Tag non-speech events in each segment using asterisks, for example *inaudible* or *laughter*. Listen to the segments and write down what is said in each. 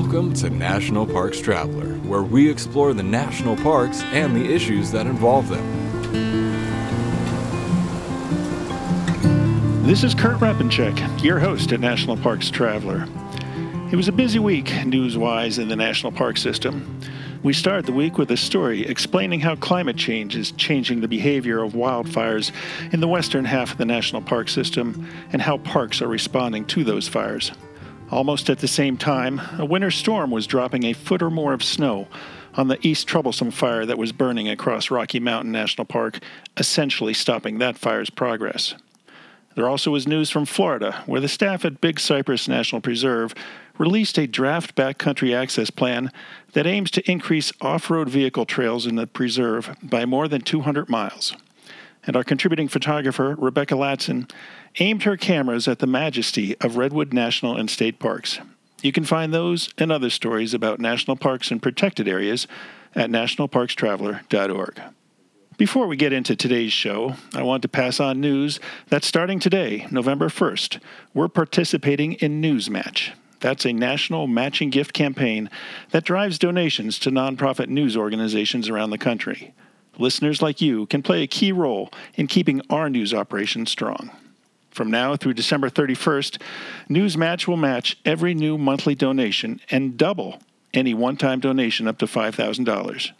Welcome to National Parks Traveler, where we explore the national parks and the issues that involve them. This is Kurt Repanshek, your host at National Parks Traveler. It was a busy week, news wise, in the national park system. We start the week with a story explaining how climate change is changing the behavior of wildfires in the western half of the national park system and how parks are responding to those fires. Almost at the same time, a winter storm was dropping a foot or more of snow on the East Troublesome fire that was burning across Rocky Mountain National Park, essentially stopping that fire's progress. There also was news from Florida, where the staff at Big Cypress National Preserve released a draft backcountry access plan that aims to increase off road vehicle trails in the preserve by more than 200 miles. And our contributing photographer, Rebecca Latson, aimed her cameras at the majesty of Redwood National and State Parks. You can find those and other stories about national parks and protected areas at nationalparkstraveler.org. Before we get into today's show, I want to pass on news that starting today, November 1st, we're participating in Newsmatch. That's a national matching gift campaign that drives donations to nonprofit news organizations around the country. Listeners like you can play a key role in keeping our news operation strong. From now through December 31st, Newsmatch will match every new monthly donation and double any one time donation up to $5,000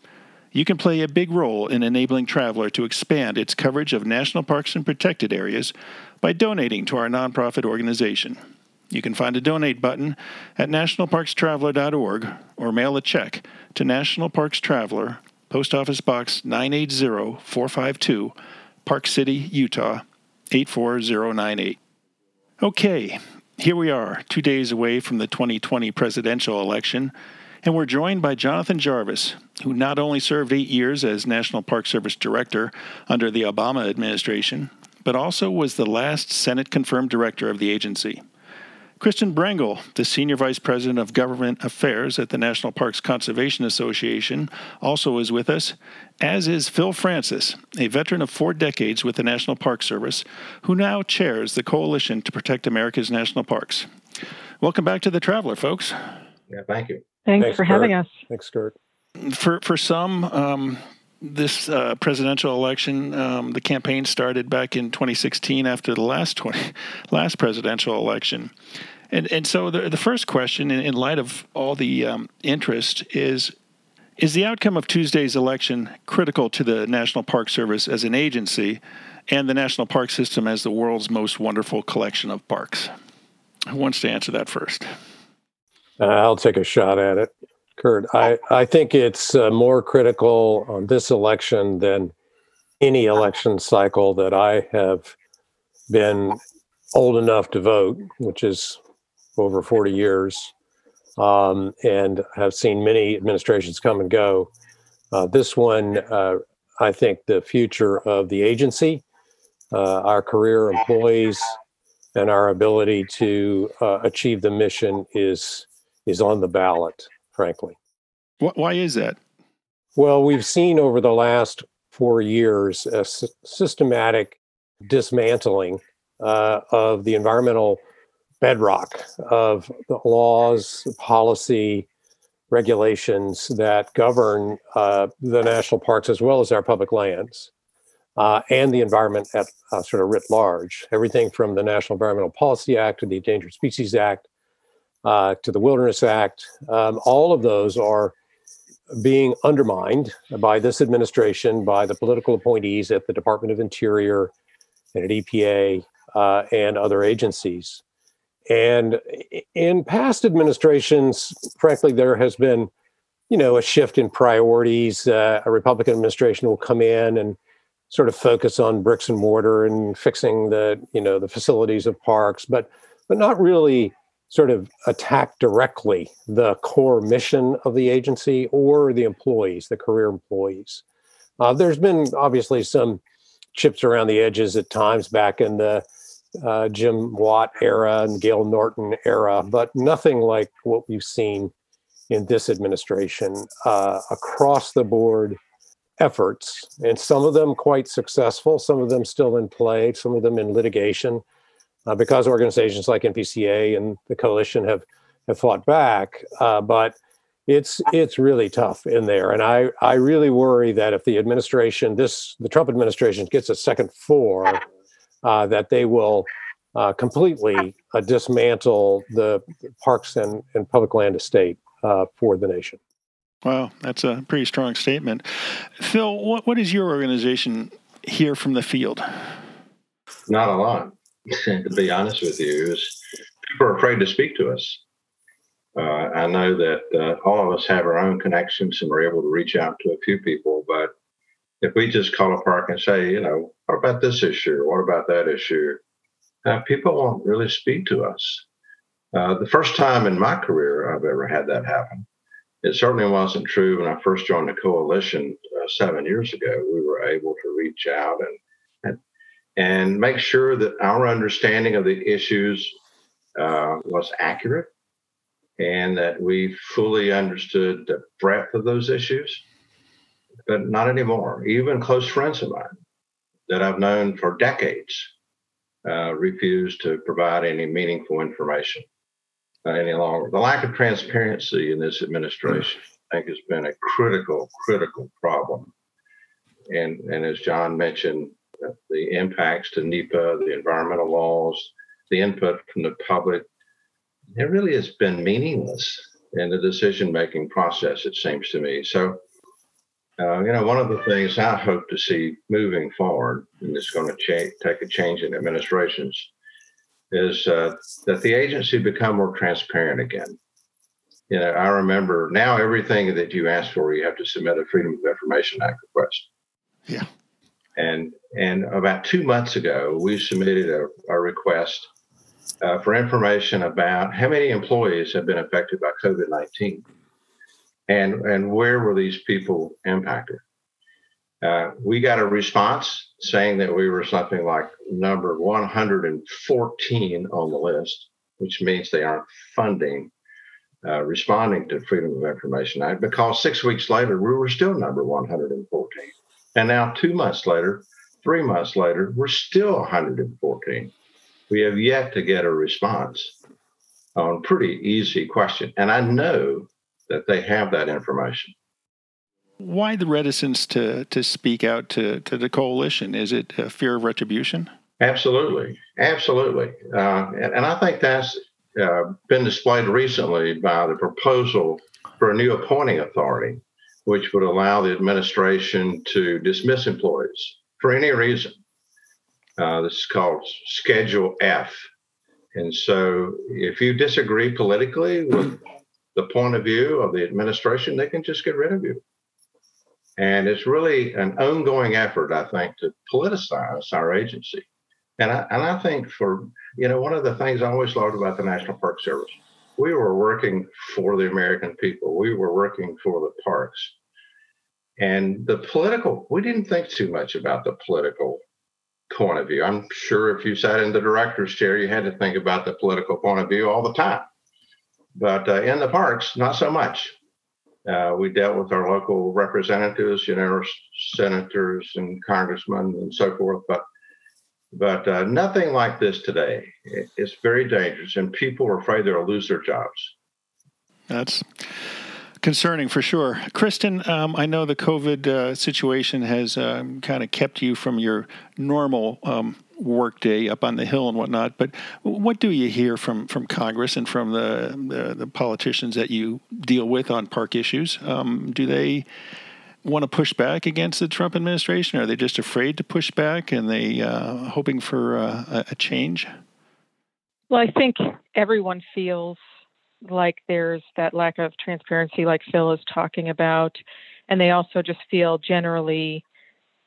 you can play a big role in enabling Traveler to expand its coverage of national parks and protected areas by donating to our nonprofit organization. You can find a donate button at nationalparkstraveler.org or mail a check to National Parks Traveler, Post Office Box 980452, Park City, Utah 84098. Okay, here we are, two days away from the 2020 presidential election. And we're joined by Jonathan Jarvis, who not only served eight years as National Park Service Director under the Obama administration, but also was the last Senate confirmed director of the agency. Kristen Brengel, the Senior Vice President of Government Affairs at the National Parks Conservation Association, also is with us, as is Phil Francis, a veteran of four decades with the National Park Service, who now chairs the Coalition to Protect America's National Parks. Welcome back to the Traveler, folks. Yeah, thank you. Thanks, Thanks for Kurt. having us. Thanks, Kurt. For for some, um, this uh, presidential election, um, the campaign started back in 2016 after the last 20, *laughs* last presidential election. And, and so the, the first question, in, in light of all the um, interest, is Is the outcome of Tuesday's election critical to the National Park Service as an agency and the National Park System as the world's most wonderful collection of parks? Who wants to answer that first? Uh, I'll take a shot at it, Kurt. I, I think it's uh, more critical on this election than any election cycle that I have been old enough to vote, which is over 40 years, um, and have seen many administrations come and go. Uh, this one, uh, I think the future of the agency, uh, our career employees, and our ability to uh, achieve the mission is is on the ballot, frankly. Why is that? Well, we've seen over the last four years a s- systematic dismantling uh, of the environmental bedrock of the laws, policy, regulations that govern uh, the national parks as well as our public lands uh, and the environment at uh, sort of writ large. Everything from the National Environmental Policy Act to the Endangered Species Act uh, to the Wilderness Act. Um, all of those are being undermined by this administration, by the political appointees at the Department of Interior and at EPA uh, and other agencies. And in past administrations, frankly, there has been, you know, a shift in priorities. Uh, a Republican administration will come in and sort of focus on bricks and mortar and fixing the, you know, the facilities of parks, but but not really sort of attack directly the core mission of the agency or the employees, the career employees. Uh, there's been obviously some chips around the edges at times back in the uh, Jim Watt era and Gail Norton era, but nothing like what we've seen in this administration uh, across the board efforts, and some of them quite successful, some of them still in play, some of them in litigation uh, because organizations like NPCA and the coalition have have fought back, uh, but it's it's really tough in there, and I I really worry that if the administration this the Trump administration gets a second four, uh, that they will uh, completely uh, dismantle the parks and, and public land estate uh, for the nation. Wow, that's a pretty strong statement. Phil, what, what does your organization hear from the field? Not a lot, *laughs* to be honest with you. Is people are afraid to speak to us. Uh, I know that uh, all of us have our own connections and we're able to reach out to a few people, but if we just call a park and say, you know, what about this issue? What about that issue? Uh, people won't really speak to us. Uh, the first time in my career I've ever had that happen. It certainly wasn't true when I first joined the coalition uh, seven years ago. We were able to reach out and, and and make sure that our understanding of the issues uh, was accurate and that we fully understood the breadth of those issues. But not anymore. Even close friends of mine that I've known for decades uh, refuse to provide any meaningful information uh, any longer. The lack of transparency in this administration, I think, has been a critical, critical problem. And, and as John mentioned, the impacts to NEPA, the environmental laws, the input from the public, it really has been meaningless in the decision making process, it seems to me. So, uh, you know, one of the things I hope to see moving forward, and it's going to cha- take a change in administrations, is uh, that the agency become more transparent again. You know, I remember now everything that you ask for, you have to submit a Freedom of Information Act request. Yeah. And and about two months ago, we submitted a, a request uh, for information about how many employees have been affected by COVID nineteen, and and where were these people impacted. Uh, we got a response saying that we were something like number 114 on the list, which means they aren't funding uh, responding to Freedom of Information Act because six weeks later, we were still number 114. And now, two months later, three months later, we're still 114. We have yet to get a response on a pretty easy question. And I know that they have that information. Why the reticence to to speak out to, to the coalition? Is it a fear of retribution? Absolutely, absolutely, uh, and, and, I think that's uh, been displayed recently by the proposal for a new appointing authority, which would allow the administration to dismiss employees for any reason. Uh, this is called Schedule F, and so if you disagree politically with the point of view of the administration, they can just get rid of you. And it's really an ongoing effort, I think, to politicize our agency. And I, and I think for, you know, one of the things I always loved about the National Park Service, we were working for the American people. We were working for the parks. And the political, we didn't think too much about the political point of view. I'm sure if you sat in the director's chair, you had to think about the political point of view all the time. But uh, in the parks, not so much. Uh, we dealt with our local representatives, you know, senators and congressmen and so forth, but but uh, nothing like this today. It's very dangerous, and people are afraid they'll lose their jobs. That's concerning for sure. Kristen, um, I know the COVID uh, situation has um, kind of kept you from your normal um, workday up on the hill and whatnot. But what do you hear from from Congress and from the the, the politicians that you deal with on park issues? Um, do they want to push back against the Trump administration? Are they just afraid to push back and they uh, hoping for uh, a change? Well, I think everyone feels like there's that lack of transparency, like Phil is talking about, and they also just feel generally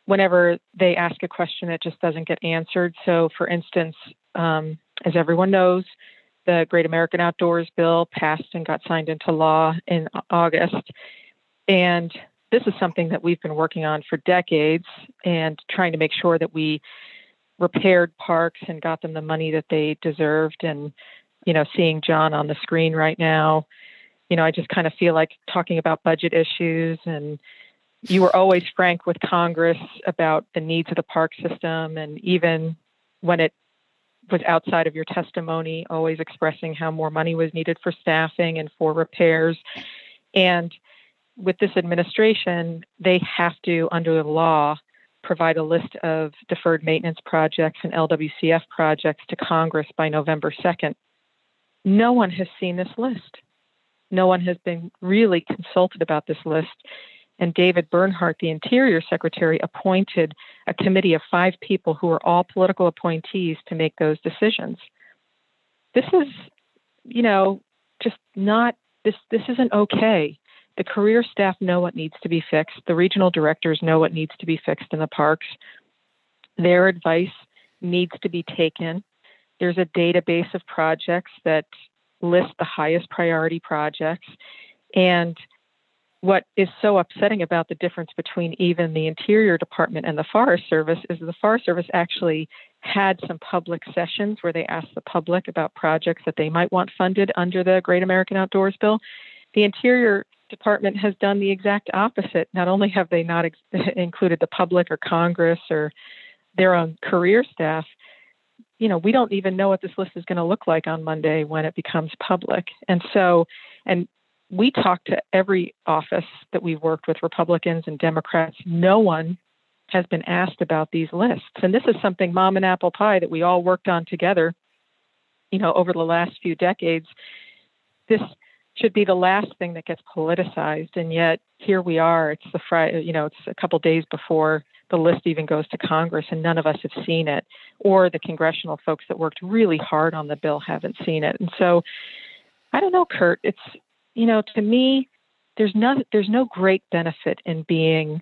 whenever they ask a question, it just doesn't get answered. So, for instance, um, as everyone knows, the Great American Outdoors Bill passed and got signed into law in August. And this is something that we've been working on for decades and trying to make sure that we repaired parks and got them the money that they deserved. And, you know, seeing John on the screen right now, you know, I just kind of feel like talking about budget issues and you were always frank with Congress about the needs of the park system, and even when it was outside of your testimony, always expressing how more money was needed for staffing and for repairs. And with this administration, they have to, under the law, provide a list of deferred maintenance projects and LWCF projects to Congress by November 2nd. No one has seen this list. No one has been really consulted about this list. And David Bernhardt, the Interior Secretary, appointed a committee of five people who are all political appointees to make those decisions. This is, you know, just not this this isn't okay. The career staff know what needs to be fixed. The regional directors know what needs to be fixed in the parks. Their advice needs to be taken. There's a database of projects that list the highest priority projects. And what is so upsetting about the difference between even the Interior Department and the Forest Service is the Forest Service actually had some public sessions where they asked the public about projects that they might want funded under the Great American Outdoors Bill. The Interior Department has done the exact opposite. Not only have they not ex- *laughs* included the public or Congress or their own career staff, you know, we don't even know what this list is going to look like on Monday when it becomes public. And so, and we talked to every office that we've worked with, Republicans and Democrats. No one has been asked about these lists. And this is something, mom and apple pie, that we all worked on together, you know, over the last few decades. This should be the last thing that gets politicized. And yet here we are. It's the Friday, you know, it's a couple days before the list even goes to Congress, and none of us have seen it, or the congressional folks that worked really hard on the bill haven't seen it. And so I don't know, Kurt. It's you know, to me, there's no there's no great benefit in being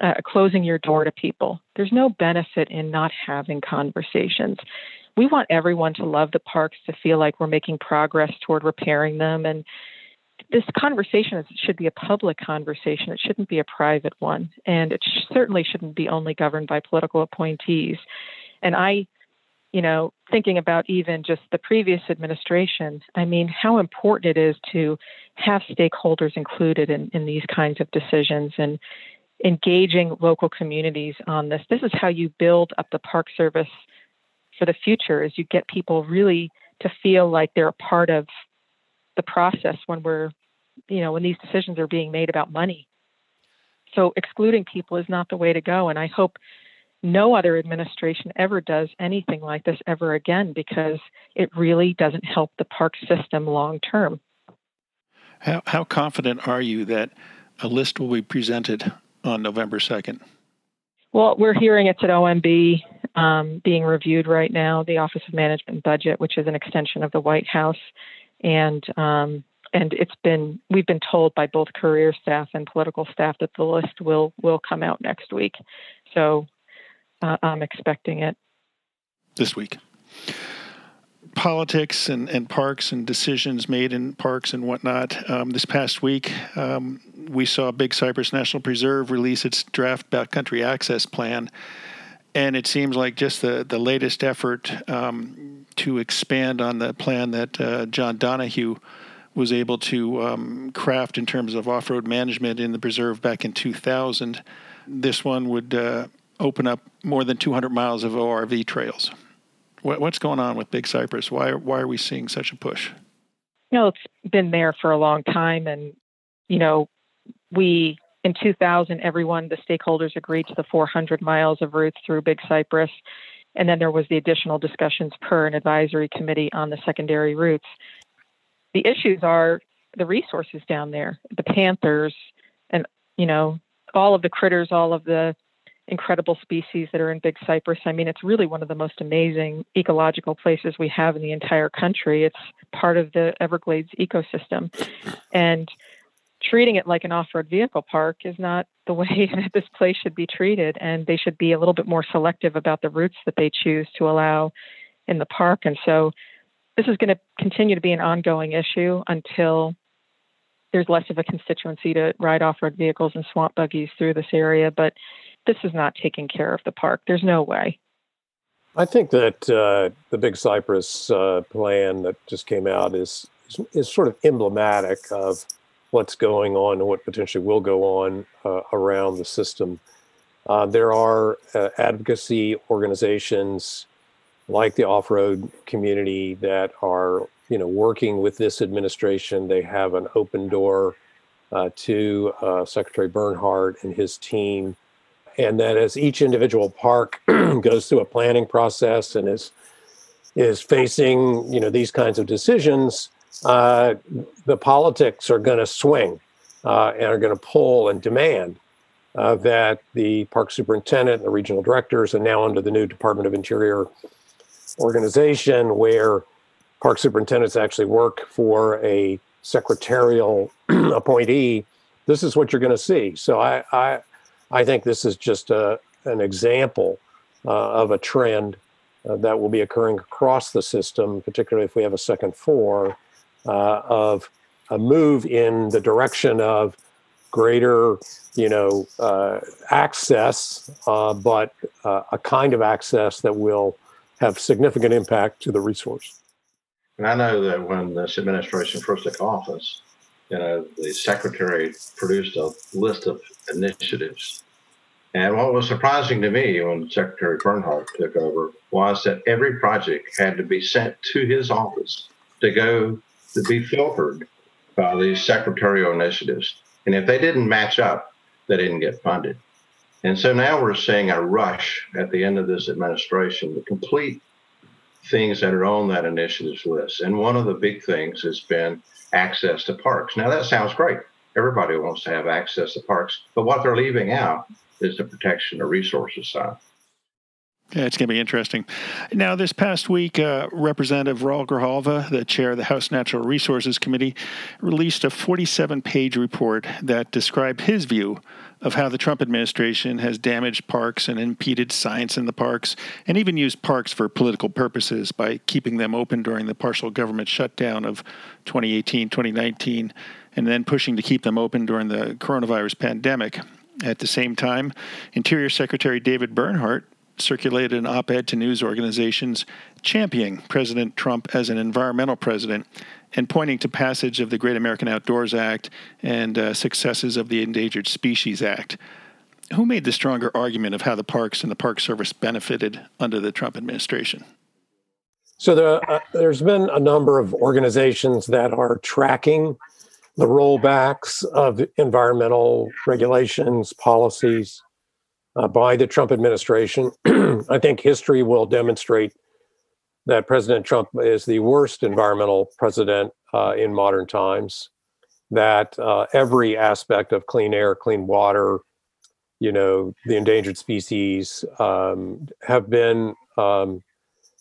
uh, closing your door to people. There's no benefit in not having conversations. We want everyone to love the parks, to feel like we're making progress toward repairing them, and this conversation should be a public conversation. It shouldn't be a private one, and it certainly shouldn't be only governed by political appointees. And I you know, thinking about even just the previous administration, I mean, how important it is to have stakeholders included in, in these kinds of decisions and engaging local communities on this. This is how you build up the Park Service for the future is you get people really to feel like they're a part of the process when we're, you know, when these decisions are being made about money. So excluding people is not the way to go. And I hope no other administration ever does anything like this ever again because it really doesn't help the park system long term. How, how confident are you that a list will be presented on November 2nd? Well, we're hearing it's at OMB um, being reviewed right now, the Office of Management and Budget, which is an extension of the White House. And um, and it's been we've been told by both career staff and political staff that the list will will come out next week. So uh, I'm expecting it this week. Politics and, and parks and decisions made in parks and whatnot. Um, this past week, um, we saw Big Cypress National Preserve release its draft backcountry access plan. And it seems like just the, the latest effort um, to expand on the plan that uh, John Donahue was able to um, craft in terms of off road management in the preserve back in 2000. This one would uh, open up more than 200 miles of ORV trails. What, what's going on with Big Cypress? Why, why are we seeing such a push? You know, it's been there for a long time. And, you know, we, in 2000, everyone, the stakeholders agreed to the 400 miles of routes through Big Cypress. And then there was the additional discussions per an advisory committee on the secondary routes. The issues are the resources down there, the panthers, and, you know, all of the critters, all of the incredible species that are in Big Cypress. I mean, it's really one of the most amazing ecological places we have in the entire country. It's part of the Everglades ecosystem. And treating it like an off road vehicle park is not the way *laughs* that this place should be treated. And they should be a little bit more selective about the routes that they choose to allow in the park. And so this is going to continue to be an ongoing issue until there's less of a constituency to ride off road vehicles and swamp buggies through this area. But this is not taking care of the park. There's no way. I think that uh, the Big Cypress uh, plan that just came out is, is, is sort of emblematic of what's going on and what potentially will go on uh, around the system. Uh, there are uh, advocacy organizations like the off-road community that are you know working with this administration. They have an open door uh, to uh, Secretary Bernhardt and his team, and that as each individual park *clears throat* goes through a planning process and is is facing you know these kinds of decisions, uh, the politics are going to swing uh, and are going to pull and demand uh, that the park superintendent and the regional directors, and now under the new Department of Interior organization, where park superintendents actually work for a secretarial *clears throat* appointee, this is what you're going to see. So I, I, I think this is just a, an example uh, of a trend uh, that will be occurring across the system, particularly if we have a second four, uh, of a move in the direction of greater, you know, uh, access, uh, but uh, a kind of access that will have significant impact to the resource. And I know that when this administration first took office, you know, the secretary produced a list of initiatives. And what was surprising to me when Secretary Bernhardt took over was that every project had to be sent to his office to go to be filtered by these secretarial initiatives. And if they didn't match up, they didn't get funded. And so now we're seeing a rush at the end of this administration to complete things that are on that initiatives list. And one of the big things has been access to parks. Now, that sounds great. Everybody wants to have access to parks, but what they're leaving out is the protection of resources side. Yeah, it's going to be interesting. Now, this past week, uh, Representative Raul Grijalva, the chair of the House Natural Resources Committee, released a 47 page report that described his view of how the Trump administration has damaged parks and impeded science in the parks, and even used parks for political purposes by keeping them open during the partial government shutdown of 2018 2019, and then pushing to keep them open during the coronavirus pandemic. At the same time, Interior Secretary David Bernhardt circulated an op ed to news organizations championing President Trump as an environmental president and pointing to passage of the Great American Outdoors Act and uh, successes of the Endangered Species Act. Who made the stronger argument of how the parks and the Park Service benefited under the Trump administration? So there, uh, there's been a number of organizations that are tracking the rollbacks of environmental regulations, policies, uh, by the Trump administration. *clears throat* I think history will demonstrate that President Trump is the worst environmental president uh, in modern times. That uh, every aspect of clean air, clean water, you know, the endangered species um, have been um,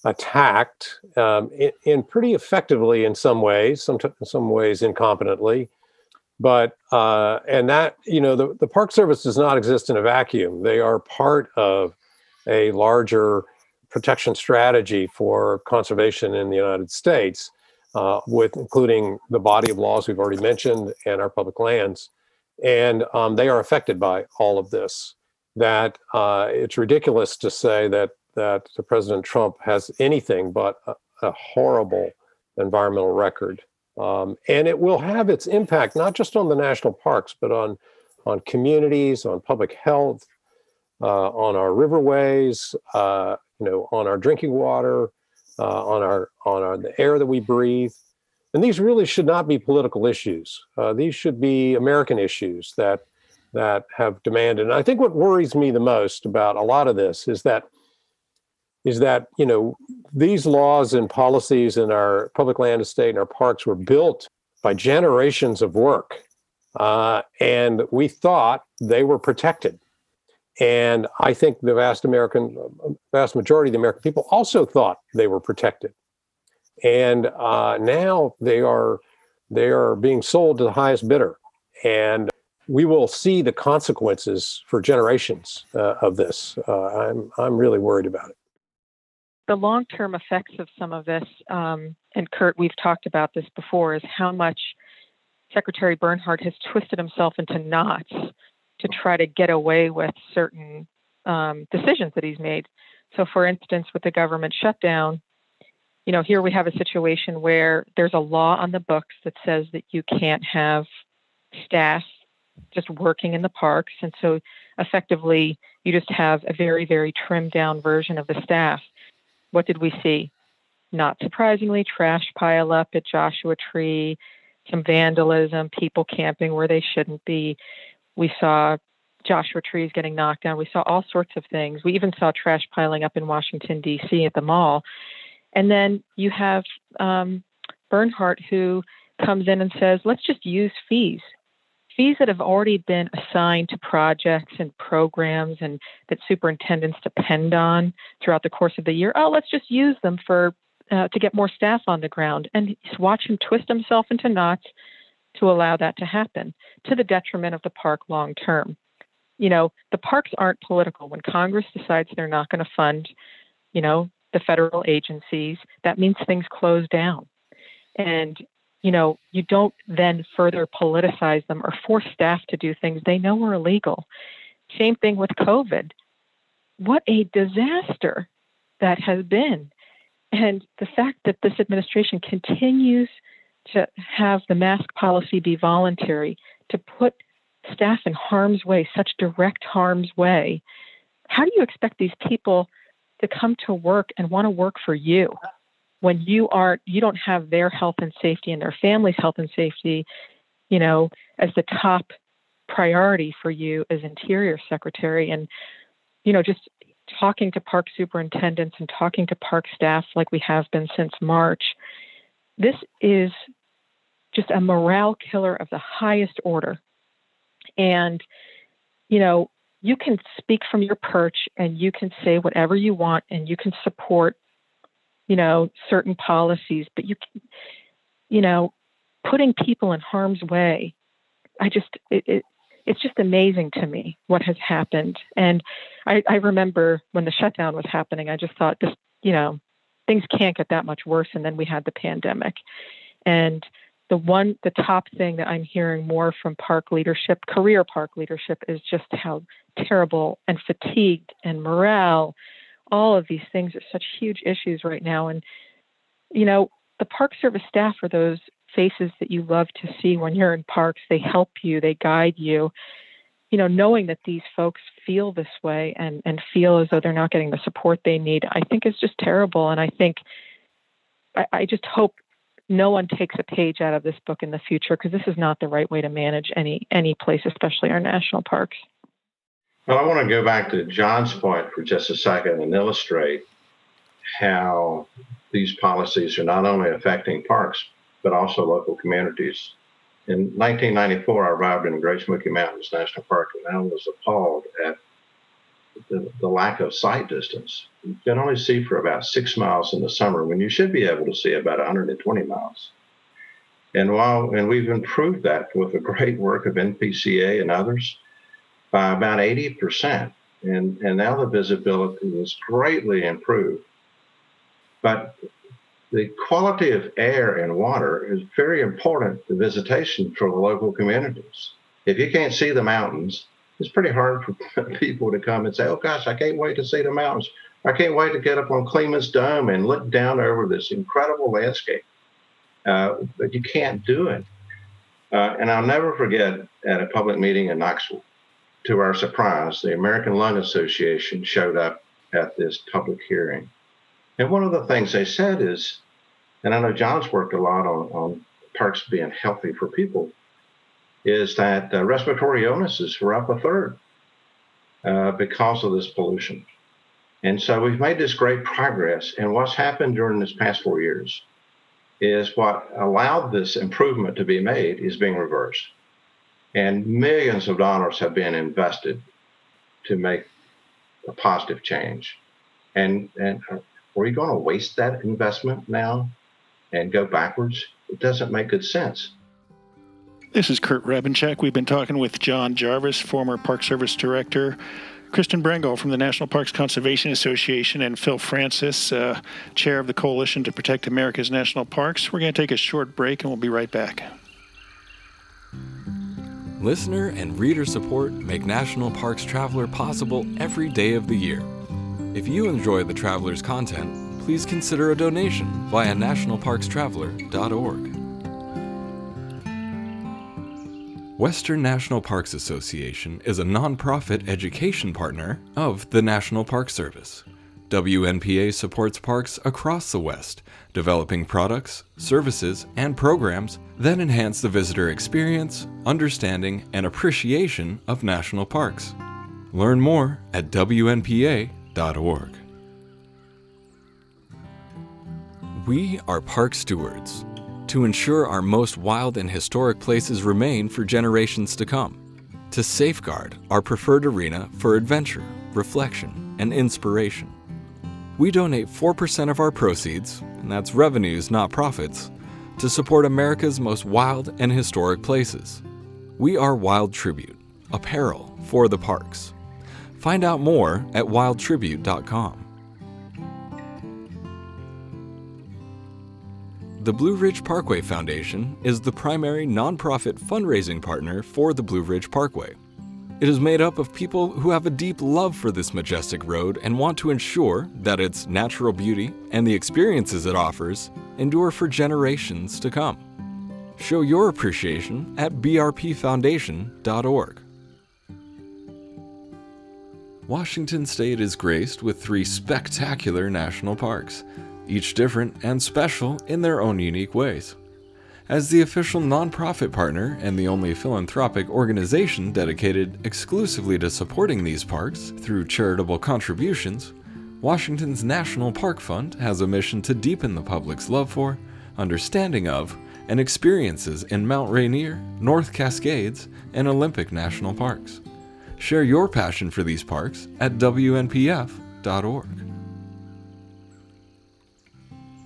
attacked um, in, in, pretty effectively in some ways, some, t- some ways incompetently but uh, and that you know the, the park service does not exist in a vacuum. They are part of a larger protection strategy for conservation in the united states uh, with including the body of laws we've already mentioned and our public lands. And um, they are affected by all of this. That uh, it's ridiculous to say that that president trump has anything but a, a horrible environmental record um, and it will have its impact not just on the national parks, but on on communities, on public health, uh, on our riverways, uh, you know, on our drinking water, uh, on our on our, the air that we breathe. And these really should not be political issues. Uh, these should be American issues that that have demanded. And I think what worries me the most about a lot of this is that is that you know these laws and policies in our public land estate and our parks were built by generations of work uh, and we thought they were protected. And i think the vast american vast majority of the american people also thought they were protected. And uh, now they are they are being sold to the highest bidder. And we will see the consequences for generations uh, of this. Uh, I'm I'm really worried about it the long term effects of some of this, um, and Kurt, we've talked about this before, is how much Secretary Bernhardt has twisted himself into knots to try to get away with certain um, decisions that he's made. So, for instance, with the government shutdown, you know, here we have a situation where there's a law on the books that says that you can't have staff just working in the parks. And so effectively, you just have a very, very trimmed down version of the staff. What did we see? Not surprisingly, trash pile up at Joshua Tree, some vandalism, people camping where they shouldn't be. We saw Joshua trees getting knocked down. We saw all sorts of things. We even saw trash piling up in Washington, D.C. at the mall. And then you have um, Bernhardt who comes in and says, let's just use fees. Fees that have already been assigned to projects and programs and that superintendents depend on throughout the course of the year. Oh, let's just use them for uh, to get more staff on the ground and watch him twist himself into knots to allow that to happen to the detriment of the park long term. You know, the parks aren't political. When Congress decides they're not going to fund, you know, the federal agencies, that means things close down. And, you know, you don't then further politicize them or force staff to do things they know are illegal. Same thing with COVID. What a disaster that has been. And the fact that this administration continues to have the mask policy be voluntary, to put staff in harm's way, such direct harm's way, how do you expect these people to come to work and want to work for you when you are you don't have their health and safety and their family's health and safety, you know, as the top priority for you as interior secretary and you know just talking to park superintendents and talking to park staff like we have been since March, this is just a morale killer of the highest order. And, you know, you can speak from your perch and you can say whatever you want and you can support, you know, certain policies, but you, you know, putting people in harm's way, I just, it, it it's just amazing to me what has happened. And I, I remember when the shutdown was happening, I just thought this, you know, things can't get that much worse. And then we had the pandemic. And the one, the top thing that I'm hearing more from park leadership, career park leadership, is just how terrible and fatigued and morale, all of these things are such huge issues right now. And, you know, the Park Service staff are those faces that you love to see when you're in parks. They help you, they guide you. You know, knowing that these folks feel this way and, and feel as though they're not getting the support they need, I think is just terrible. And I think I, I just hope no one takes a page out of this book in the future because this is not the right way to manage any any place, especially our national parks. Well, I want to go back to John's point for just a second and illustrate how these policies are not only affecting parks, but also local communities. In 1994, I arrived in the Great Smoky Mountains National Park and I was appalled at the, the, lack of sight distance. You can only see for about six miles in the summer when you should be able to see about 120 miles. And while and we've improved that with the great work of NPCA and others by about 80%. And, and now the visibility is greatly improved. But the quality of air and water is very important to visitation for the local communities. If you can't see the mountains, it's pretty hard for *laughs* people to come and say, "Oh gosh, I can't wait to see the mountains. I can't wait to get up on Clingman's Dome and look down over this incredible landscape." Uh, but you can't do it. Uh, and I'll never forget at a public meeting in Knoxville, to our surprise, the American Lung Association showed up at this public hearing. And one of the things they said is, and I know John's worked a lot on, on parks being healthy for people, is that uh, respiratory illnesses were up a third uh, because of this pollution. And so we've made this great progress. And what's happened during this past four years is what allowed this improvement to be made is being reversed. And millions of dollars have been invested to make a positive change. And, and are we going to waste that investment now and go backwards? It doesn't make good sense. This is Kurt Repanshek. We've been talking with John Jarvis, former Park Service Director, Kristen Brengel from the National Parks Conservation Association, and Phil Francis, uh, Chair of the Coalition to Protect America's National Parks. We're going to take a short break and we'll be right back. Listener and reader support make National Parks Traveler possible every day of the year. If you enjoy the Traveler's content, please consider a donation via nationalparkstraveler.org. Western National Parks Association is a nonprofit education partner of the National Park Service. WNPA supports parks across the West, developing products, services, and programs that enhance the visitor experience, understanding, and appreciation of national parks. Learn more at WNPA.org. We are park stewards to ensure our most wild and historic places remain for generations to come, to safeguard our preferred arena for adventure, reflection, and inspiration. We donate 4% of our proceeds, and that's revenues, not profits, to support America's most wild and historic places. We are Wild Tribute, apparel for the parks. Find out more at wildtribute.com. The Blue Ridge Parkway Foundation is the primary nonprofit fundraising partner for the Blue Ridge Parkway. It is made up of people who have a deep love for this majestic road and want to ensure that its natural beauty and the experiences it offers endure for generations to come. Show your appreciation at brpfoundation.org. Washington State is graced with three spectacular national parks, each different and special in their own unique ways. As the official nonprofit partner and the only philanthropic organization dedicated exclusively to supporting these parks through charitable contributions, Washington's National Park Fund has a mission to deepen the public's love for, understanding of, and experiences in Mount Rainier, North Cascades, and Olympic National Parks. Share your passion for these parks at WNPF.org.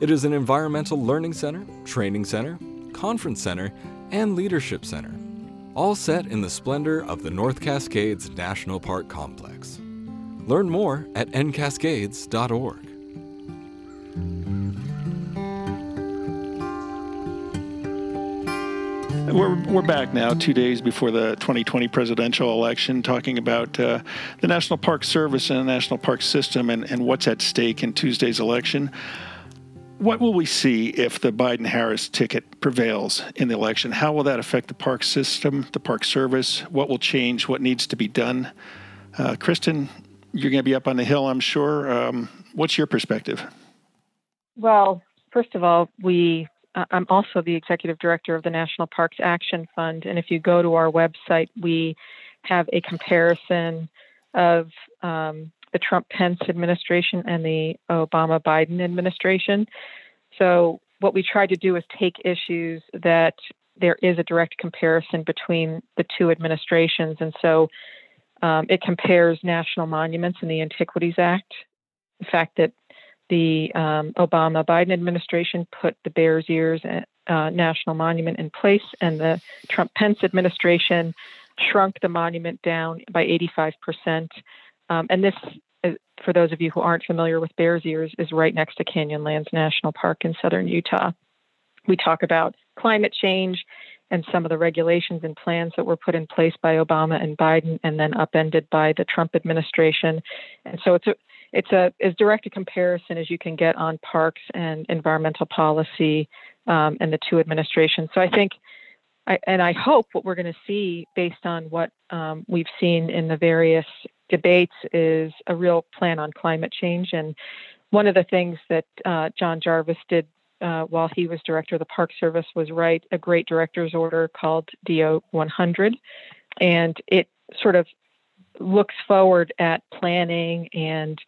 it is an environmental learning center, training center, conference center, and leadership center, all set in the splendor of the North Cascades National Park Complex. Learn more at ncascades.org. We're, we're back now, two days before the 2020 presidential election, talking about uh, the National Park Service and the National Park System and, and what's at stake in Tuesday's election. What will we see if the Biden Harris ticket prevails in the election? How will that affect the park system, the park service? What will change? What needs to be done? Uh, Kristen, you're going to be up on the Hill, I'm sure. Um, what's your perspective? Well, first of all, we uh, I'm also the executive director of the National Parks Action Fund, and if you go to our website, we have a comparison of um, the Trump Pence administration and the Obama Biden administration. So, what we try to do is take issues that there is a direct comparison between the two administrations. And so um, it compares national monuments in the Antiquities Act, the fact that the um, Obama Biden administration put the Bears Ears uh, National Monument in place, and the Trump Pence administration shrunk the monument down by 85%. Um, and this, uh, for those of you who aren't familiar with Bears Ears, is right next to Canyonlands National Park in southern Utah. We talk about climate change and some of the regulations and plans that were put in place by Obama and Biden and then upended by the Trump administration. And so it's a it's a as direct a comparison as you can get on parks and environmental policy um, and the two administrations. So I think I, and I hope what we're going to see based on what um, we've seen in the various debates is a real plan on climate change. And one of the things that uh, John Jarvis did uh, while he was director of the Park Service was write a great director's order called DO 100. And it sort of looks forward at planning and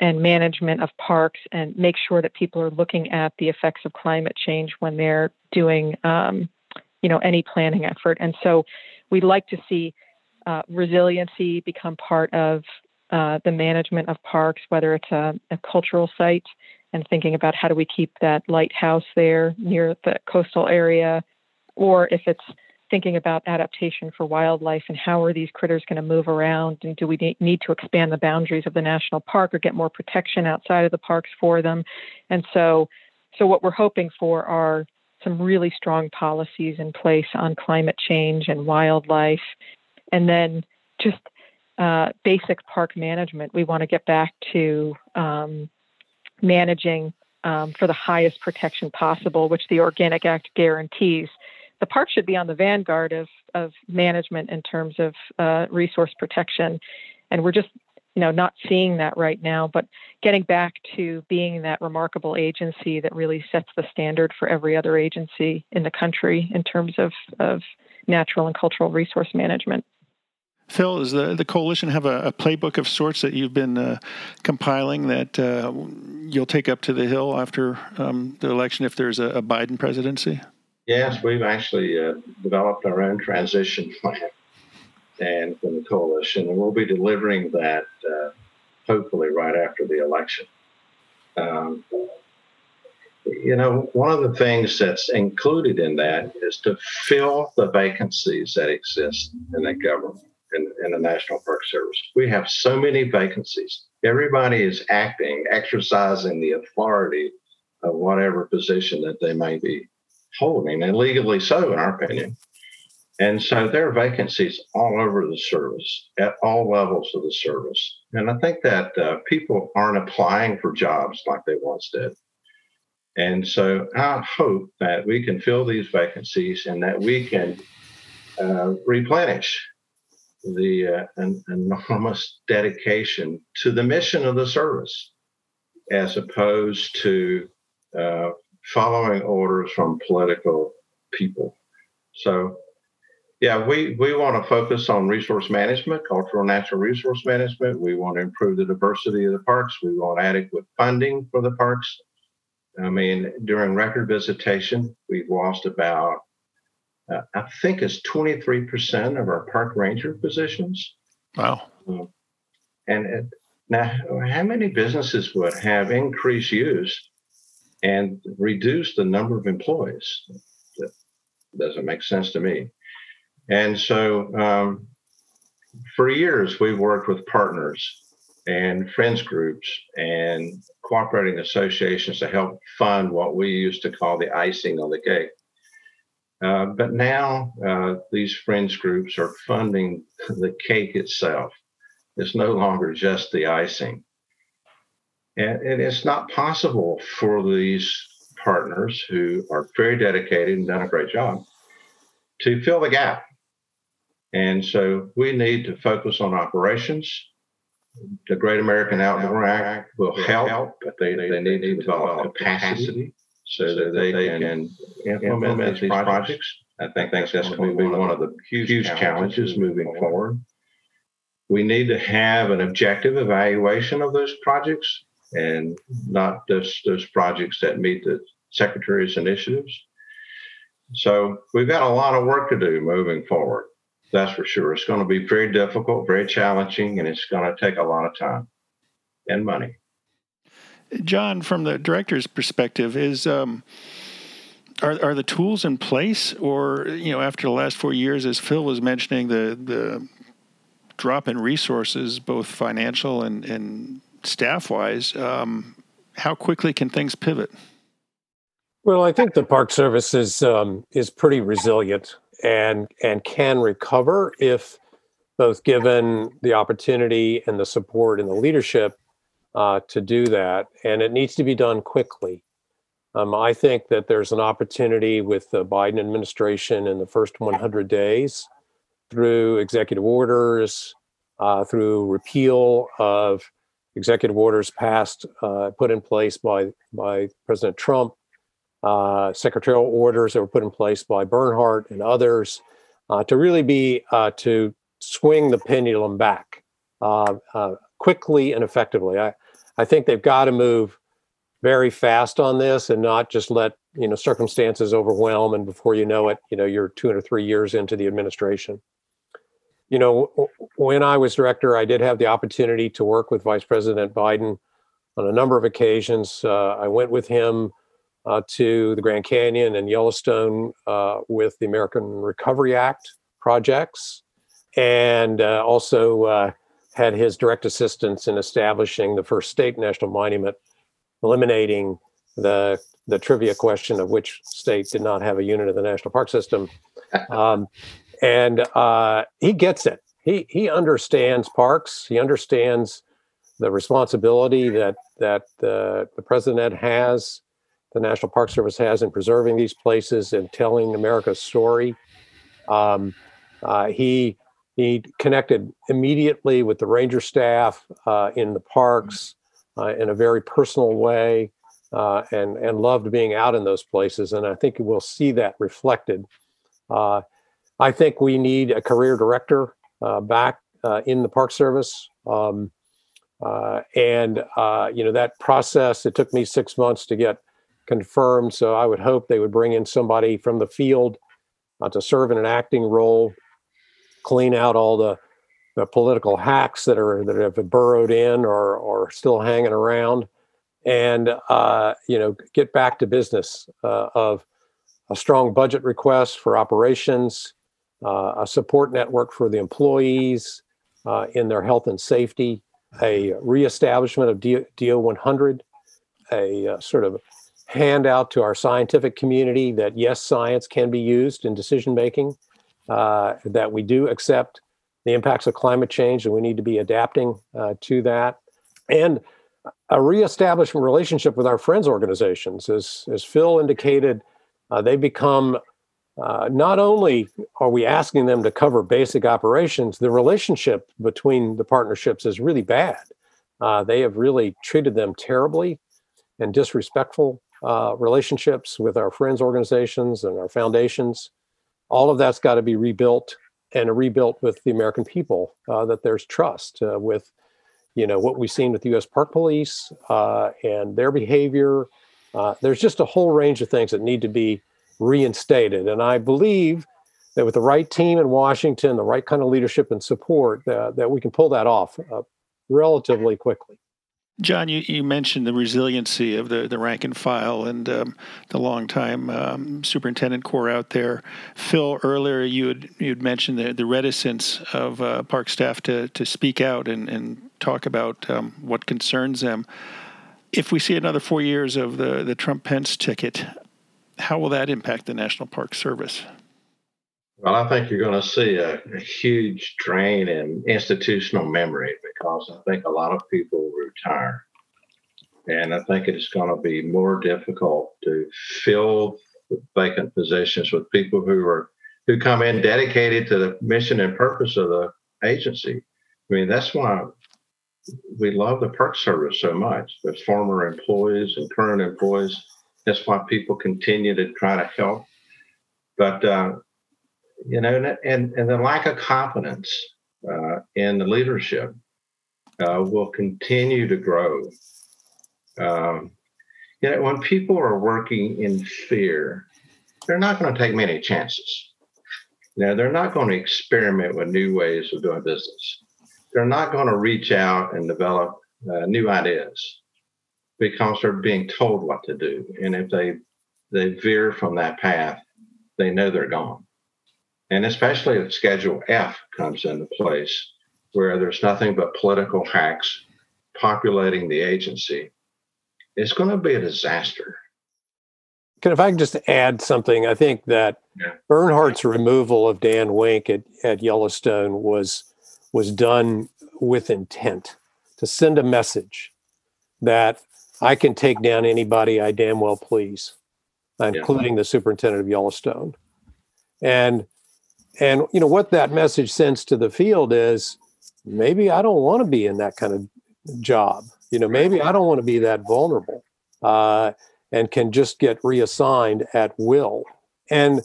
and management of parks and make sure that people are looking at the effects of climate change when they're doing um, you know any planning effort. And so we'd like to see uh, resiliency become part of uh, the management of parks whether it's a, a cultural site and thinking about how do we keep that lighthouse there near the coastal area or if it's thinking about adaptation for wildlife and how are these critters going to move around and do we need to expand the boundaries of the national park or get more protection outside of the parks for them. And so so what we're hoping for are some really strong policies in place on climate change and wildlife. And then just uh, basic park management. We want to get back to um, managing um, for the highest protection possible which the organic act guarantees. The park should be on the vanguard of, of management in terms of uh, resource protection. And we're just, you know, not seeing that right now, but getting back to being that remarkable agency that really sets the standard for every other agency in the country in terms of, of natural and cultural resource management. Phil, does the, the coalition have a, a playbook of sorts that you've been uh, compiling that uh, you'll take up to the Hill after um, the election if there's a, a Biden presidency? Yes, we've actually uh, developed our own transition plan and from the coalition, and we'll be delivering that uh, hopefully right after the election. Um, you know, one of the things that's included in that is to fill the vacancies that exist in the government, in, in the National Park Service. We have so many vacancies. Everybody is acting, exercising the authority of whatever position that they may be holding, and legally so, in our opinion. And so there are vacancies all over the service at all levels of the service. And I think that uh, people aren't applying for jobs like they once did. And so I hope that we can fill these vacancies and that we can uh, replenish the uh, an enormous dedication to the mission of the service as opposed to uh, following orders from political people. So, yeah, we, we want to focus on resource management, cultural natural resource management. We want to improve the diversity of the parks. We want adequate funding for the parks. I mean, during record visitation, we've lost about, uh, I think it's 23% of our park ranger positions. Wow. Um, and it, now, how many businesses would have increased use and reduce the number of employees. That doesn't make sense to me. And so um, for years, we've worked with partners and friends groups and cooperating associations to help fund what we used to call the icing on the cake. Uh, but now uh, these friends groups are funding *laughs* the cake itself. It's no longer just the icing. And, and it's not possible for these partners who are very dedicated and done a great job to fill the gap. And so we need to focus on operations. The Great American Outdoor Act will help, but they, they need to develop capacity so that they can implement these projects. I think that's going to be one of the huge challenges moving forward. We need to have an objective evaluation of those projects and not just those projects that meet the secretary's initiatives. So we've got a lot of work to do moving forward. That's for sure. It's going to be very difficult, very challenging, and it's going to take a lot of time and money. John, from the director's perspective, is um, are are the tools in place, or you know, after the last four years, as Phil was mentioning, the the drop in resources, both financial and and staff wise, um, how quickly can things pivot? Well, I think the Park Service is um, is pretty resilient and and can recover if both given the opportunity and the support and the leadership uh, to do that, and it needs to be done quickly. Um, I think that there's an opportunity with the Biden administration in the first 100 days through executive orders, uh, through repeal of executive orders passed, uh, put in place by by President Trump, uh, secretarial orders that were put in place by Bernhardt and others, uh, to really be uh, to swing the pendulum back uh, uh, quickly and effectively. I, I think they've got to move very fast on this and not just let you know circumstances overwhelm and before you know it you know you're two or three years into the administration you know when i was director i did have the opportunity to work with vice president biden on a number of occasions i went with him uh, to the grand canyon and yellowstone uh, with the american recovery act projects and uh, also uh, had his direct assistance in establishing the first state national monument eliminating the the trivia question of which state did not have a unit of the national park system. *laughs* Um, and uh, he gets it. He he understands parks. He understands the responsibility that that uh, the president has, the National Park Service has in preserving these places and telling America's story. Um, uh, he he connected immediately with the ranger staff uh, in the parks uh, in a very personal way uh, and, and loved being out in those places. And I think we'll see that reflected. Uh, I think we need a career director uh, back in the Park Service. Um, and, you know, that process, it took me six months to get confirmed. So I would hope they would bring in somebody from the field to serve in an acting role, clean out all the the political hacks that are that have burrowed in or or still hanging around, and uh, you know get back to business uh, of a strong budget request for operations, uh, a support network for the employees uh, in their health and safety, a reestablishment of DO 100, a uh, sort of handout to our scientific community that yes, science can be used in decision making, uh, that we do accept the impacts of climate change, and we need to be adapting uh, to that. And a reestablishment relationship with our friends organizations. As, as Phil indicated, uh, they become uh, not only are we asking them to cover basic operations, the relationship between the partnerships is really bad. Uh, they have really treated them terribly and disrespectful uh, relationships with our friends organizations and our foundations. All of that's got to be rebuilt and rebuilt with the American people. Uh, that there's trust uh, with, you know, what we've seen with the U.S. Park Police uh, and their behavior. Uh, there's just a whole range of things that need to be reinstated, and I believe that with the right team in Washington, the right kind of leadership and support, uh, that we can pull that off relatively quickly. John, you, you mentioned the resiliency of the, the rank and file and um, the longtime um, superintendent corps out there. Phil, earlier you had you had mentioned the, the reticence of uh, park staff to, to speak out and, and talk about um, what concerns them. If we see another four years of the, the Trump Pence ticket, how will that impact the National Park Service? Well, I think you're going to see a, a, huge drain in institutional memory because I think a lot of people retire. And I think it's going to be more difficult to fill vacant positions with people who are who come in dedicated to the mission and purpose of the agency. I mean, that's why we love the Park Service so much. The former employees and current employees. That's why people continue to try to help. But uh, you know, and, and the lack of confidence uh, in the leadership uh, will continue to grow. Um, you know, when people are working in fear, they're not going to take many chances. Now, they're not going to experiment with new ways of doing business. They're not going to reach out and develop uh, new ideas because they're being told what to do. And if they they veer from that path, they know they're gone. And especially if Schedule F comes into place, where there's nothing but political hacks populating the agency, it's going to be a disaster. Can if I can just add something, I think that yeah. Bernhardt's removal of Dan Wenk at, at Yellowstone was was done with intent to send a message that I can take down anybody I damn well please, including yeah. the superintendent of Yellowstone. And and you know what that message sends to the field is maybe I don't want to be in that kind of job. You know, maybe I don't want to be that vulnerable uh, and can just get reassigned at will. And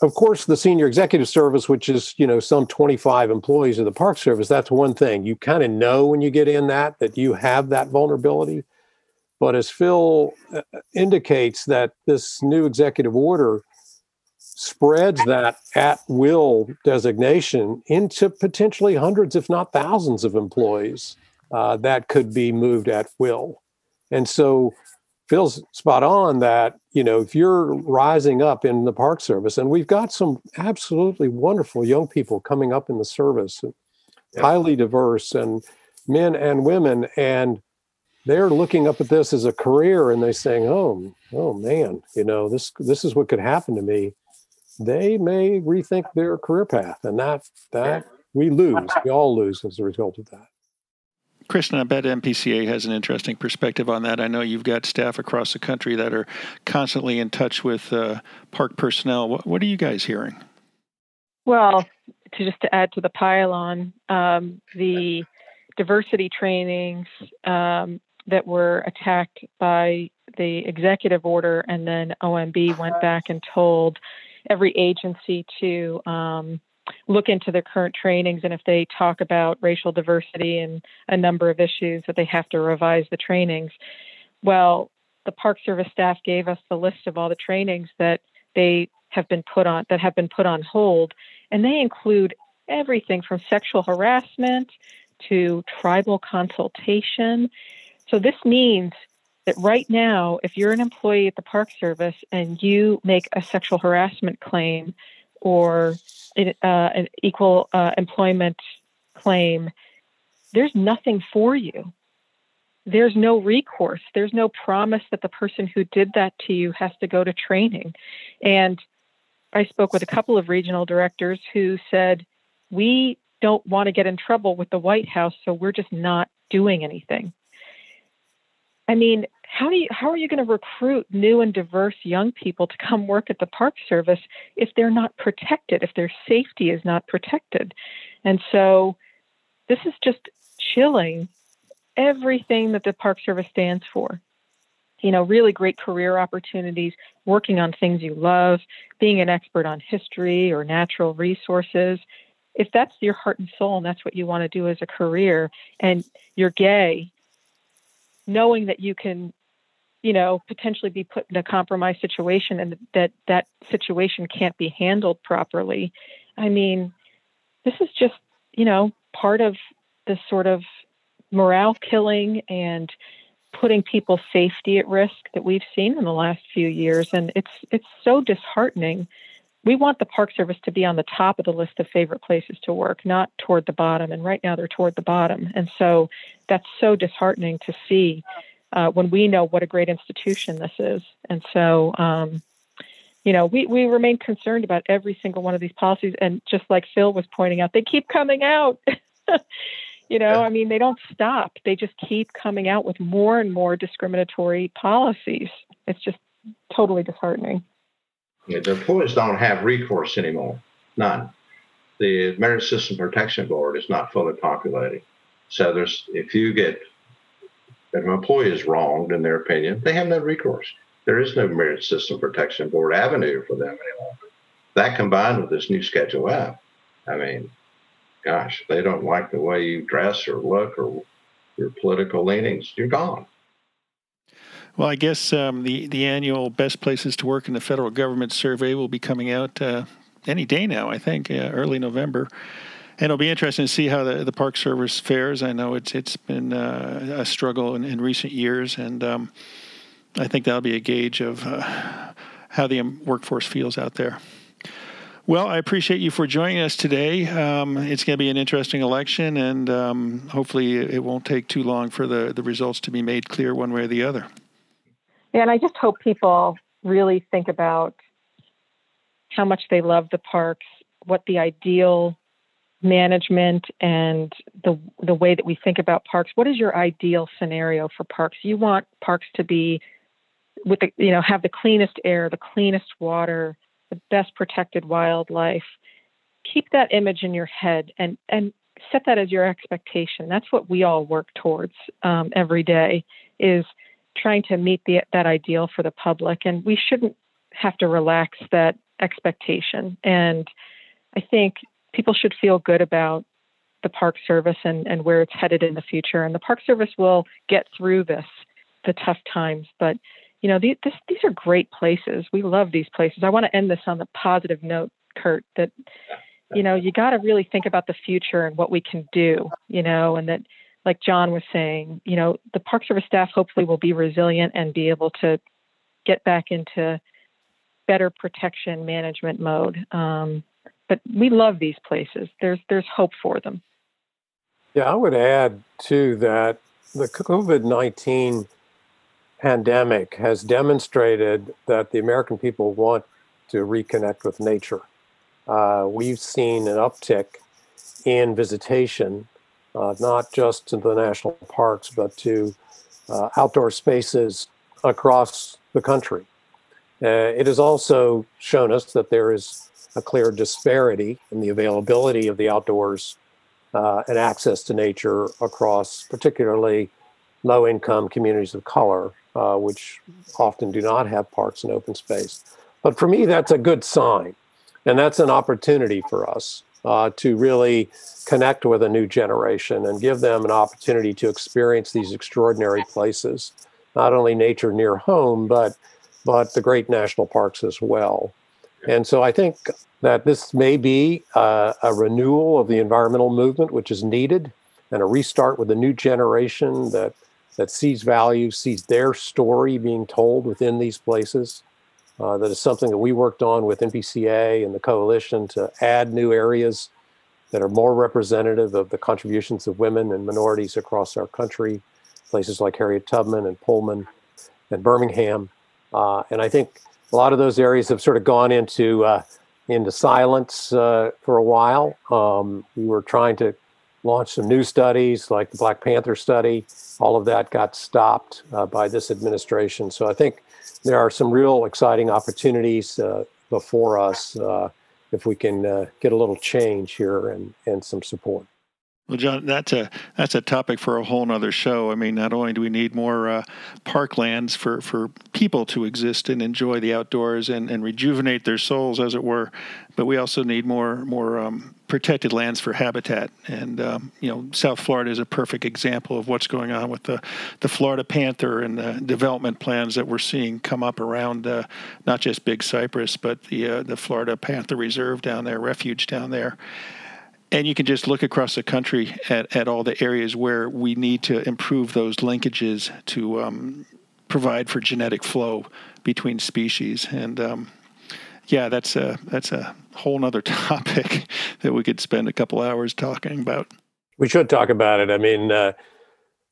of course, the senior executive service, which is you know some 25 employees of the Park Service, that's one thing. You kind of know when you get in that that you have that vulnerability. But as Phil uh, indicates, that this new executive order spreads that at will designation into potentially hundreds, if not thousands, of employees uh, that could be moved at will. And so Phil's spot on that, you know, if you're rising up in the Park Service, and we've got some absolutely wonderful young people coming up in the service, yeah. highly diverse and men and women, and they're looking up at this as a career and they're saying, Oh, oh man, you know, this this is what could happen to me they may rethink their career path, and that that we lose. We all lose as a result of that. Kristen, I bet NPCA has an interesting perspective on that. I know you've got staff across the country that are constantly in touch with uh, park personnel. What, what, are you guys hearing? Well, to just to add to the pylon, um, the diversity trainings um, that were attacked by the executive order, and then OMB went back and told every agency to um, look into their current trainings and if they talk about racial diversity and a number of issues that they have to revise the trainings. Well, the Park Service staff gave us the list of all the trainings that they have been put on that have been put on hold, and they include everything from sexual harassment to tribal consultation. So this means that right now, if you're an employee at the Park Service and you make a sexual harassment claim or uh, an equal uh, employment claim, there's nothing for you. There's no recourse. There's no promise that the person who did that to you has to go to training. And I spoke with a couple of regional directors who said, We don't want to get in trouble with the White House, so we're just not doing anything. I mean, how do you how are you going to recruit new and diverse young people to come work at the park service if they're not protected, if their safety is not protected? And so this is just chilling everything that the park service stands for. You know, really great career opportunities, working on things you love, being an expert on history or natural resources. If that's your heart and soul and that's what you want to do as a career and you're gay knowing that you can you know potentially be put in a compromised situation and that that situation can't be handled properly. I mean this is just you know part of the sort of morale killing and putting people's safety at risk that we've seen in the last few years. And it's it's so disheartening we want the park service to be on the top of the list of favorite places to work not toward the bottom and right now they're toward the bottom and so that's so disheartening to see uh, when we know what a great institution this is. And so, um, you know, we, we remain concerned about every single one of these policies. And just like Phil was pointing out, they keep coming out. *laughs* you know, yeah. I mean, they don't stop. They just keep coming out with more and more discriminatory policies. It's just totally disheartening. The employees don't have recourse anymore. None. The Merit System Protection Board is not fully populated. So there's if you get if an employee is wronged in their opinion, they have no recourse. There is no Merit System Protection Board avenue for them any longer. That combined with this new Schedule F, I mean, gosh, they don't like the way you dress or look or your political leanings, you're gone. Well, I guess um, the the annual best places to work in the federal government survey will be coming out uh, any day now. I think uh, early November and it'll be interesting to see how the, the Park Service fares. I know it's it's been uh, a struggle in, in, recent years, and um, I think that'll be a gauge of uh, how the workforce feels out there. Well, I appreciate you for joining us today. Um, it's going to be an interesting election, and um, hopefully, it won't take too long for the, the results to be made clear one way or the other. And I just hope people really think about how much they love the parks, what the ideal management and the the way that we think about parks. What is your ideal scenario for parks? You want parks to be with the you know have the cleanest air the cleanest water the best protected wildlife. Keep that image in your head and and set that as your expectation. That's what we all work towards um, every day is trying to meet the, that ideal for the public and we shouldn't have to relax that expectation. And I think people should feel good about the Park Service and, and where it's headed in the future. And the Park Service will get through this, the tough times. But, you know, these, this, these are great places. We love these places. I want to end this on the positive note, Kurt, that, you know, you got to really think about the future and what we can do, you know, and that, like John was saying, you know, the Park Service staff hopefully will be resilient and be able to get back into better protection management mode. Um, but we love these places. There's there's hope for them. Yeah, I would add too that the COVID 19 pandemic has demonstrated that the American people want to reconnect with nature. Uh, we've seen an uptick in visitation, uh, not just to the national parks, but to uh, outdoor spaces across the country. Uh, it has also shown us that there is a clear disparity in the availability of the outdoors uh, and access to nature across particularly low income communities of color, uh, which often do not have parks and open space. But for me, that's a good sign. And that's an opportunity for us uh, to really connect with a new generation and give them an opportunity to experience these extraordinary places, not only nature near home, but but the great national parks as well. And so I think that this may be uh, a renewal of the environmental movement, which is needed, and a restart with a new generation that that sees value, sees their story being told within these places. Uh, that is something that we worked on with NPCA and the coalition to add new areas that are more representative of the contributions of women and minorities across our country, places like Harriet Tubman and Pullman and Birmingham. Uh, and I think a lot of those areas have sort of gone into uh, into silence uh, for a while. Um, we were trying to launch some new studies, like the Black Panther study. All of that got stopped uh, by this administration. So I think there are some real exciting opportunities uh, before us uh, if we can uh, get a little change here and, and some support. Well, John, that's a that's a topic for a whole other show. I mean, not only do we need more uh, parklands for, for people to exist and enjoy the outdoors and, and rejuvenate their souls, as it were, but we also need more more um, protected lands for habitat. And um, you know, South Florida is a perfect example of what's going on with the the Florida panther and the development plans that we're seeing come up around uh, not just Big Cypress, but the uh, the Florida Panther Reserve down there, refuge down there and you can just look across the country at, at all the areas where we need to improve those linkages to um, provide for genetic flow between species. And um, yeah, that's a that's a whole nother *laughs* topic that we could spend a couple hours talking about. We should talk about it. I mean, uh,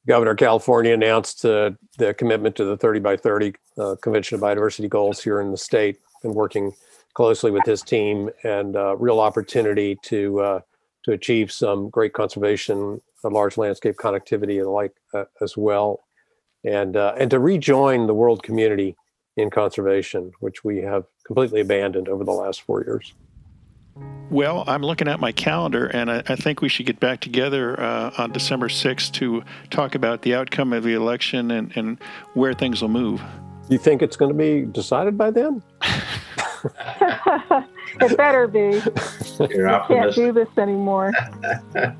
Governor California announced uh, the commitment to the 30 by 30 uh, Convention of Biodiversity goals here in the state, and working closely with his team, and uh, real opportunity to uh, to achieve some great conservation, a large landscape connectivity, and the like uh, as well, and uh, and to rejoin the world community in conservation, which we have completely abandoned over the last four years. Well, I'm looking at my calendar, and I, I think we should get back together uh, on December 6th to talk about the outcome of the election and, and where things will move. You think it's going to be decided by then? *laughs* *laughs* it better be. *laughs* You're I can't do this anymore. *laughs* well,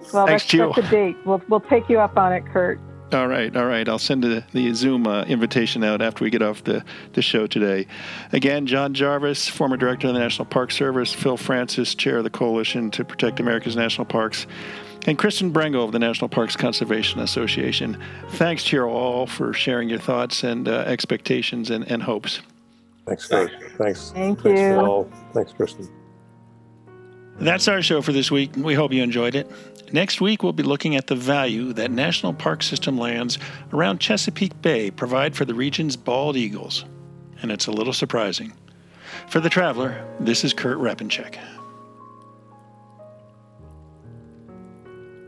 Thanks, that's, Jill. that's a date. We'll, we'll take you up on it, Kurt. All right, all right. I'll send the, the Zoom uh, invitation out after we get off the, the show today. Again, John Jarvis, former director of the National Park Service, Phil Francis, chair of the Coalition to Protect America's National Parks, and Kristen Brengo of the National Parks Conservation Association. Thanks to you all for sharing your thoughts and uh, expectations and, and hopes. Thanks, Thanks. Thanks. Thank Thanks, you. Phil. Thanks, Kristen. That's our show for this week. We hope you enjoyed it. Next week, we'll be looking at the value that National Park System lands around Chesapeake Bay provide for the region's bald eagles. And it's a little surprising. For The Traveler, this is Kurt Repanshek.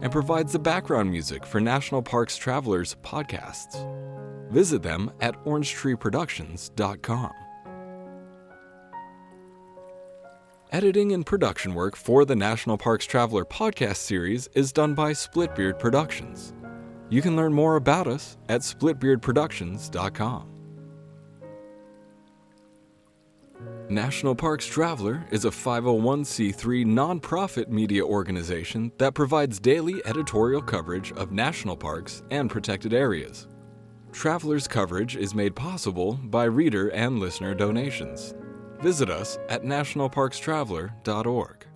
and provides the background music for National Parks Travelers podcasts. Visit them at orangetreeproductions.com. Editing and production work for the National Parks Traveler podcast series is done by Splitbeard Productions. You can learn more about us at splitbeardproductions.com. National Parks Traveler is a 501c3 nonprofit media organization that provides daily editorial coverage of national parks and protected areas. Traveler's coverage is made possible by reader and listener donations. Visit us at nationalparkstraveler.org.